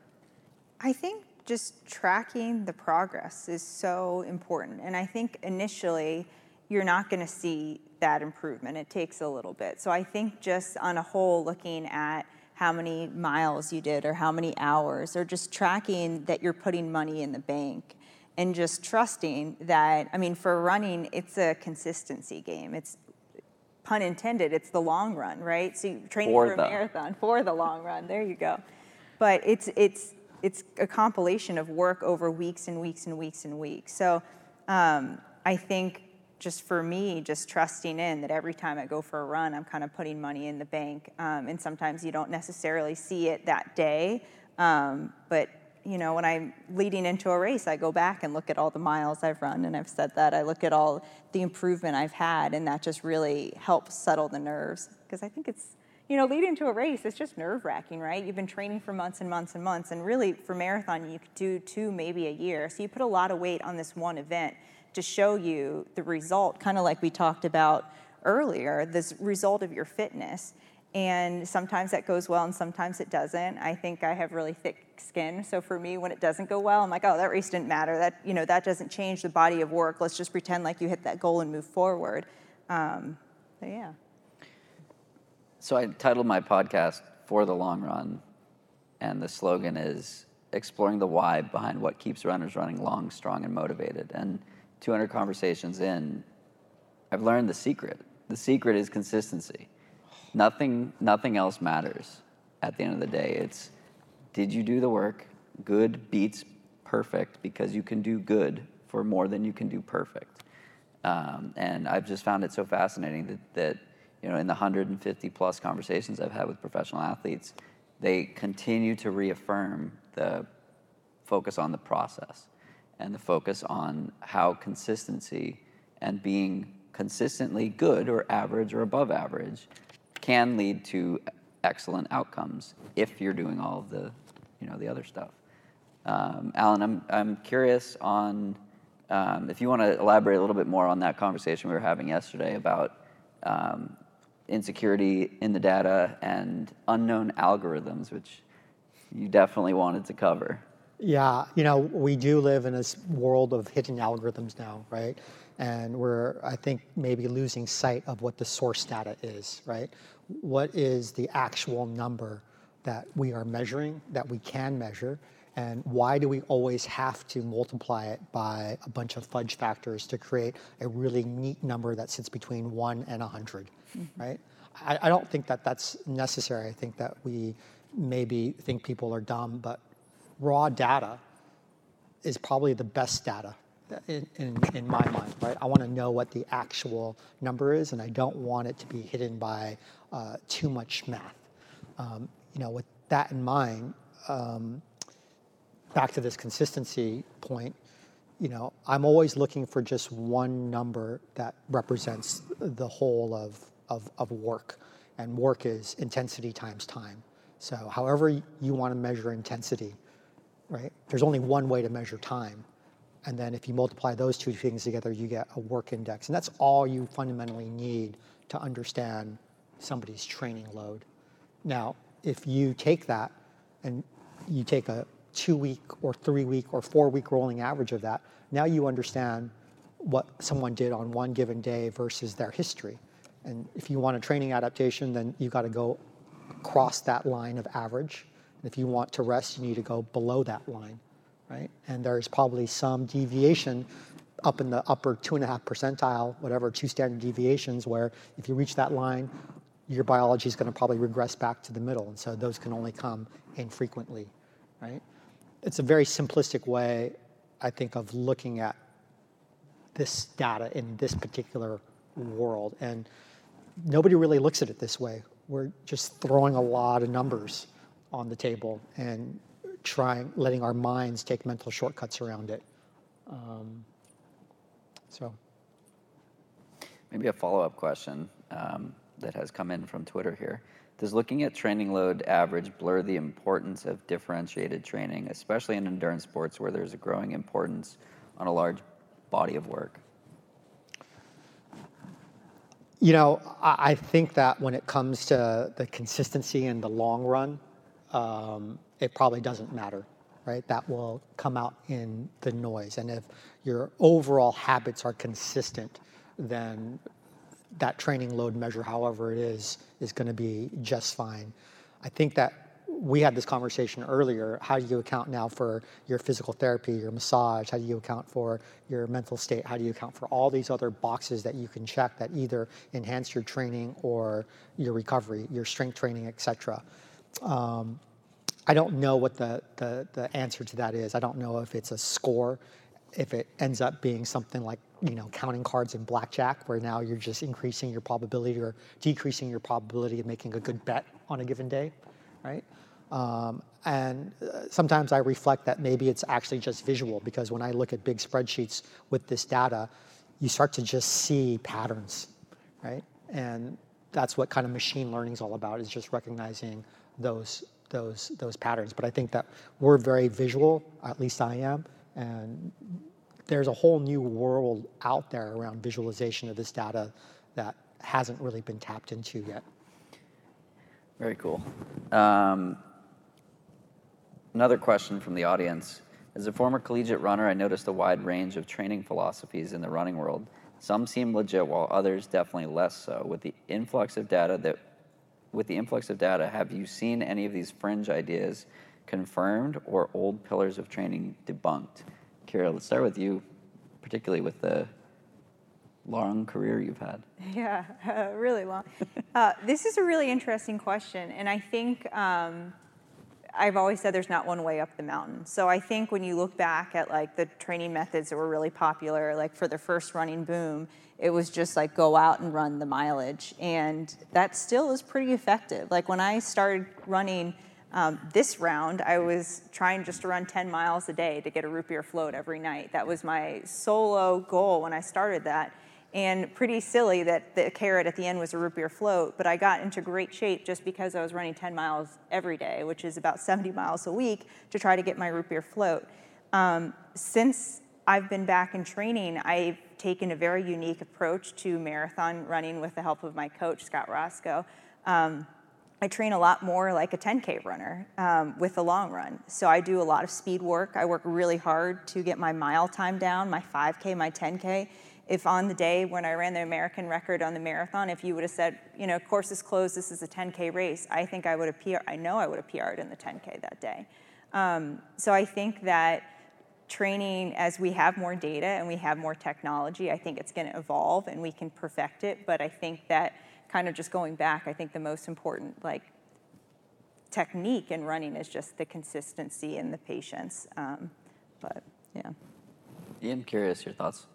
I think just tracking the progress is so important. And I think initially, you're not going to see that improvement. It takes a little bit. So I think just on a whole, looking at how many miles you did or how many hours, or just tracking that you're putting money in the bank and just trusting that, I mean, for running, it's a consistency game. It's pun intended, it's the long run, right? So training for, for a marathon for the long run. There you go. But it's it's it's a compilation of work over weeks and weeks and weeks and weeks. So um, I think just for me, just trusting in that every time I go for a run, I'm kind of putting money in the bank. Um, and sometimes you don't necessarily see it that day, um, but you know, when I'm leading into a race, I go back and look at all the miles I've run, and I've said that. I look at all the improvement I've had, and that just really helps settle the nerves. Because I think it's, you know, leading into a race, it's just nerve wracking, right? You've been training for months and months and months, and really for marathon, you could do two, maybe a year. So you put a lot of weight on this one event to show you the result, kind of like we talked about earlier, this result of your fitness. And sometimes that goes well and sometimes it doesn't. I think I have really thick skin. So for me, when it doesn't go well, I'm like, oh, that race didn't matter. That, you know, that doesn't change the body of work. Let's just pretend like you hit that goal and move forward. Um, yeah. So I titled my podcast For the Long Run, and the slogan is exploring the why behind what keeps runners running long, strong, and motivated. And 200 conversations in, I've learned the secret. The secret is consistency Nothing, nothing else matters at the end of the day. It's did you do the work? Good beats perfect because you can do good for more than you can do perfect. Um, and I've just found it so fascinating that, that, you know, in the 150 plus conversations I've had with professional athletes, they continue to reaffirm the focus on the process and the focus on how consistency and being consistently good or average or above average can lead to excellent outcomes if you're doing all of the, you know, the other stuff. Um, Allen, I'm, I'm curious on um, if you want to elaborate a little bit more on that conversation we were having yesterday about um, insecurity in the data and unknown algorithms, which you definitely wanted to cover. Yeah, you know, we do live in this world of hidden algorithms now, right? And we're, I think, maybe losing sight of what the source data is, right? what is the actual number that we are measuring, that we can measure, and why do we always have to multiply it by a bunch of fudge factors to create a really neat number that sits between one and 100, mm-hmm. right? I, I don't think that that's necessary. I think that we maybe think people are dumb, but raw data is probably the best data in, in, in my mind, right? I want to know what the actual number is, and I don't want it to be hidden by uh, too much math. Um, you know, with that in mind, um, back to this consistency point, you know, I'm always looking for just one number that represents the whole of, of, of work. And work is intensity times time. So however you want to measure intensity, right? There's only one way to measure time. And then if you multiply those two things together, you get a work index. And that's all you fundamentally need to understand somebody's training load. Now, if you take that and you take a two week or three week or four week rolling average of that, now you understand what someone did on one given day versus their history. And if you want a training adaptation, then you've got to go across that line of average. And if you want to rest, you need to go below that line, right? And there's probably some deviation up in the upper two and a half percentile, whatever, two standard deviations, where if you reach that line, your biology is going to probably regress back to the middle. And so those can only come infrequently, right? It's a very simplistic way, I think, of looking at this data in this particular world. And nobody really looks at it this way. We're just throwing a lot of numbers on the table and trying, letting our minds take mental shortcuts around it. Um, so. Maybe a follow-up question. Um, that has come in from Twitter here. Does looking at training load average blur the importance of differentiated training, especially in endurance sports where there's a growing importance on a large body of work? You know, I think that when it comes to the consistency in the long run, um, it probably doesn't matter, right? That will come out in the noise. And if your overall habits are consistent, then that training load measure, however it is, is going to be just fine. I think that we had this conversation earlier. How do you account now for your physical therapy, your massage? How do you account for your mental state? How do you account for all these other boxes that you can check that either enhance your training or your recovery, your strength training, etc. Um, I don't know what the, the, the answer to that is. I don't know if it's a score, if it ends up being something like you know, counting cards in blackjack, where now you're just increasing your probability or decreasing your probability of making a good bet on a given day, right? Um, and uh, sometimes I reflect that maybe it's actually just visual because when I look at big spreadsheets with this data, you start to just see patterns, right? And that's what kind of machine learning is all about, is just recognizing those those those patterns. But I think that we're very visual, at least I am, and there's a whole new world out there around visualization of this data that hasn't really been tapped into yet. Very cool. Um, another question from the audience. As a former collegiate runner, I noticed a wide range of training philosophies in the running world. Some seem legit, while others definitely less so. With the influx of data that, with the influx of data, have you seen any of these fringe ideas confirmed or old pillars of training debunked? Keira, let's start with you, particularly with the long career you've had. Yeah, uh, really long. uh, this is a really interesting question, and I think um, I've always said there's not one way up the mountain. So I think when you look back at like the training methods that were really popular, like for the first running boom, it was just like go out and run the mileage, and that still is pretty effective. Like when I started running um, this round, I was trying just to run 10 miles a day to get a root beer float every night. That was my solo goal when I started that. And pretty silly that the carrot at the end was a root beer float, but I got into great shape just because I was running 10 miles every day, which is about 70 miles a week, to try to get my root beer float. Um, since I've been back in training, I've taken a very unique approach to marathon running with the help of my coach, Scott Raczko. Um, I train a lot more like a 10K runner um, with the long run. So I do a lot of speed work. I work really hard to get my mile time down, my 5K, my 10K. If on the day when I ran the American record on the marathon, if you would have said, you know, course is closed, this is a 10K race, I think I would have PR, I know I would have PR'd in the 10K that day. Um, so I think that training, as we have more data and we have more technology, I think it's going to evolve and we can perfect it. But I think that kind of just going back, I think the most important like technique in running is just the consistency and the patience. Um, but yeah. Ian, curious your thoughts.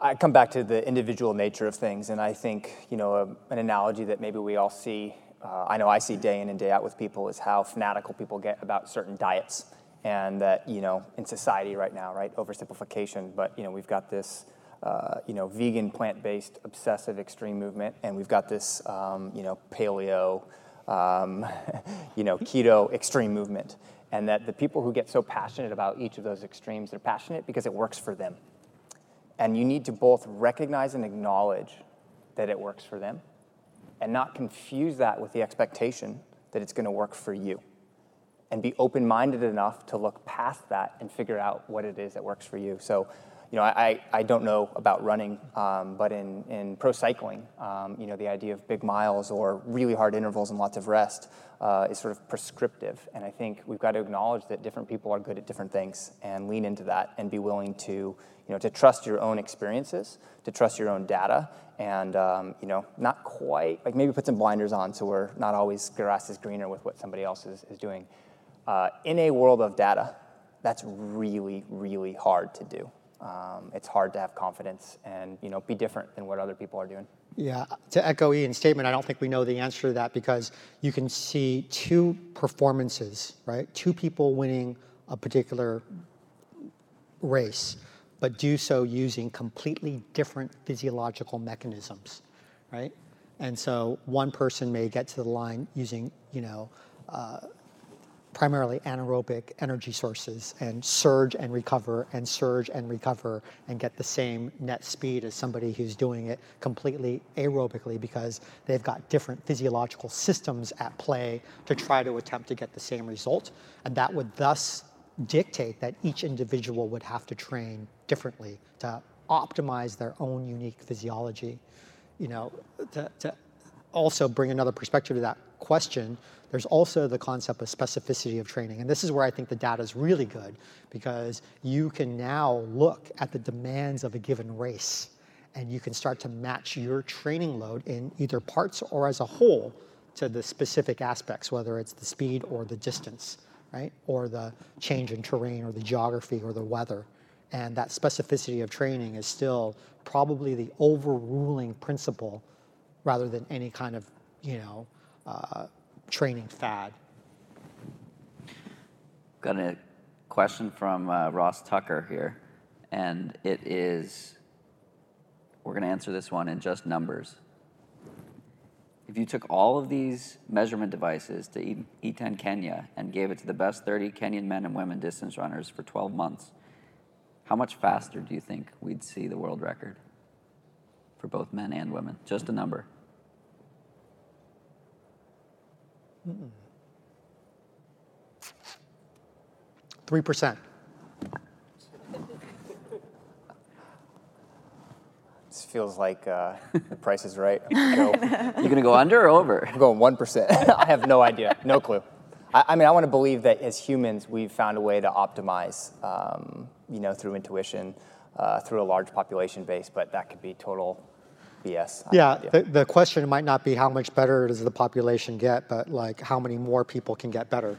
I come back to the individual nature of things, and I think you know a, an analogy that maybe we all see. Uh, I know I see day in and day out with people is how fanatical people get about certain diets, and that you know in society right now, right, oversimplification. But you know we've got this uh, you know vegan, plant-based, obsessive, extreme movement, and we've got this um, you know paleo, um, you know keto extreme movement, and that the people who get so passionate about each of those extremes, they're passionate because it works for them and you need to both recognize and acknowledge that it works for them and not confuse that with the expectation that it's going to work for you. And be open minded enough to look past that and figure out what it is that works for you. So, you know, I, I don't know about running, um, but in, in pro cycling, um, you know, the idea of big miles or really hard intervals and lots of rest uh, is sort of prescriptive. And I think we've got to acknowledge that different people are good at different things and lean into that and be willing to you know, to trust your own experiences, to trust your own data, and um, you know, not quite like maybe put some blinders on so we're not always grass is greener with what somebody else is, is doing. Uh, in a world of data, that's really, really hard to do. Um, it's hard to have confidence and you know be different than what other people are doing. Yeah, to echo Ian's statement, I don't think we know the answer to that because you can see two performances, right? Two people winning a particular race but do so using completely different physiological mechanisms, right? And so one person may get to the line using, you know, uh, primarily anaerobic energy sources and surge and recover and surge and recover and get the same net speed as somebody who's doing it completely aerobically because they've got different physiological systems at play to try to attempt to get the same result. And that would thus dictate that each individual would have to train differently to optimize their own unique physiology. You know, to, to also bring another perspective to that question, there's also the concept of specificity of training. And this is where I think the data is really good because you can now look at the demands of a given race and you can start to match your training load in either parts or as a whole to the specific aspects, whether it's the speed or the distance right? Or the change in terrain or the geography or the weather. And that specificity of training is still probably the overruling principle rather than any kind of, you know, training fad. Got a question from uh, Ross Tucker here, and it is we're going to answer this one in just numbers. If you took all of these measurement devices to Iten Kenya and gave it to the best 30 Kenyan men and women distance runners for 12 months, how much faster do you think we'd see the world record for both men and women? Just a number. Three percent. This feels like uh, the price is right. Go. You're gonna go under or over? I'm going one percent. I have no idea, no clue. I, I, mean, I want to believe that as humans, we've found a way to optimize, um, you know, through intuition, uh, through a large population base, but that could be total BS. Yeah, the, the question might not be how much better does the population get, but like how many more people can get better.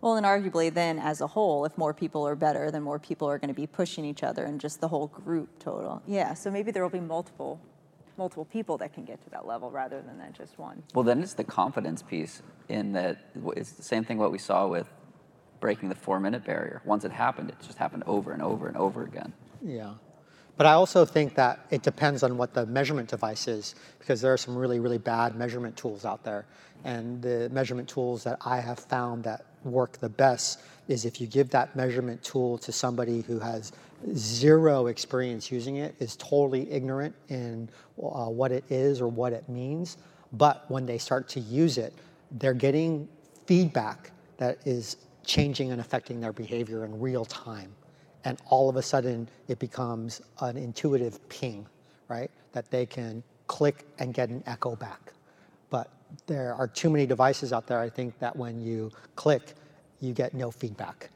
Well, and arguably, then as a whole, if more people are better, then more people are going to be pushing each other and just the whole group total. Yeah, so maybe there will be multiple multiple people that can get to that level rather than that just one. Well, then it's the confidence piece in that it's the same thing what we saw with breaking the four minute barrier. Once it happened, it just happened over and over and over again. Yeah. But I also think that it depends on what the measurement device is, because there are some really, really bad measurement tools out there. And the measurement tools that I have found that work the best is if you give that measurement tool to somebody who has zero experience using it, is totally ignorant in uh, what it is or what it means. But when they start to use it, they're getting feedback that is changing and affecting their behavior in real time. And all of a sudden, it becomes an intuitive ping, right? That they can click and get an echo back. But there are too many devices out there, I think, that when you click, you get no feedback.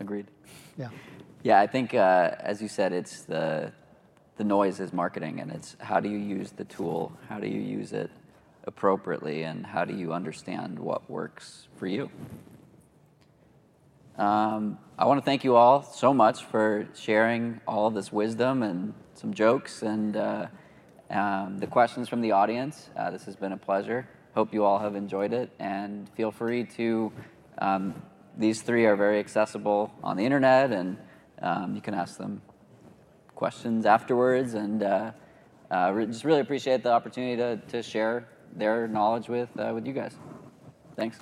Agreed. Yeah. Yeah, I think, uh, as you said, it's the, the noise is marketing, and it's how do you use the tool? How do you use it? appropriately, and how do you understand what works for you? Um, I want to thank you all so much for sharing all this wisdom and some jokes and uh, um, the questions from the audience. Uh, this has been a pleasure. Hope you all have enjoyed it, and feel free to. Um, these three are very accessible on the internet, and um, you can ask them questions afterwards. And uh, uh, re- just really appreciate the opportunity to, to share their knowledge with uh, with you guys. Thanks.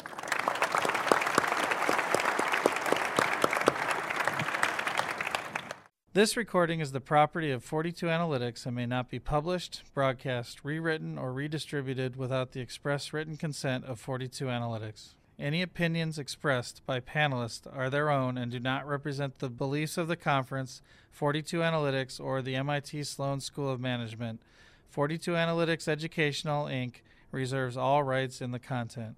This recording is the property of 42 Analytics and may not be published, broadcast, rewritten, or redistributed without the express written consent of 42 Analytics. Any opinions expressed by panelists are their own and do not represent the beliefs of the conference, 42 Analytics, or the MIT Sloan School of Management. 42 Analytics Educational, Inc. reserves all rights in the content.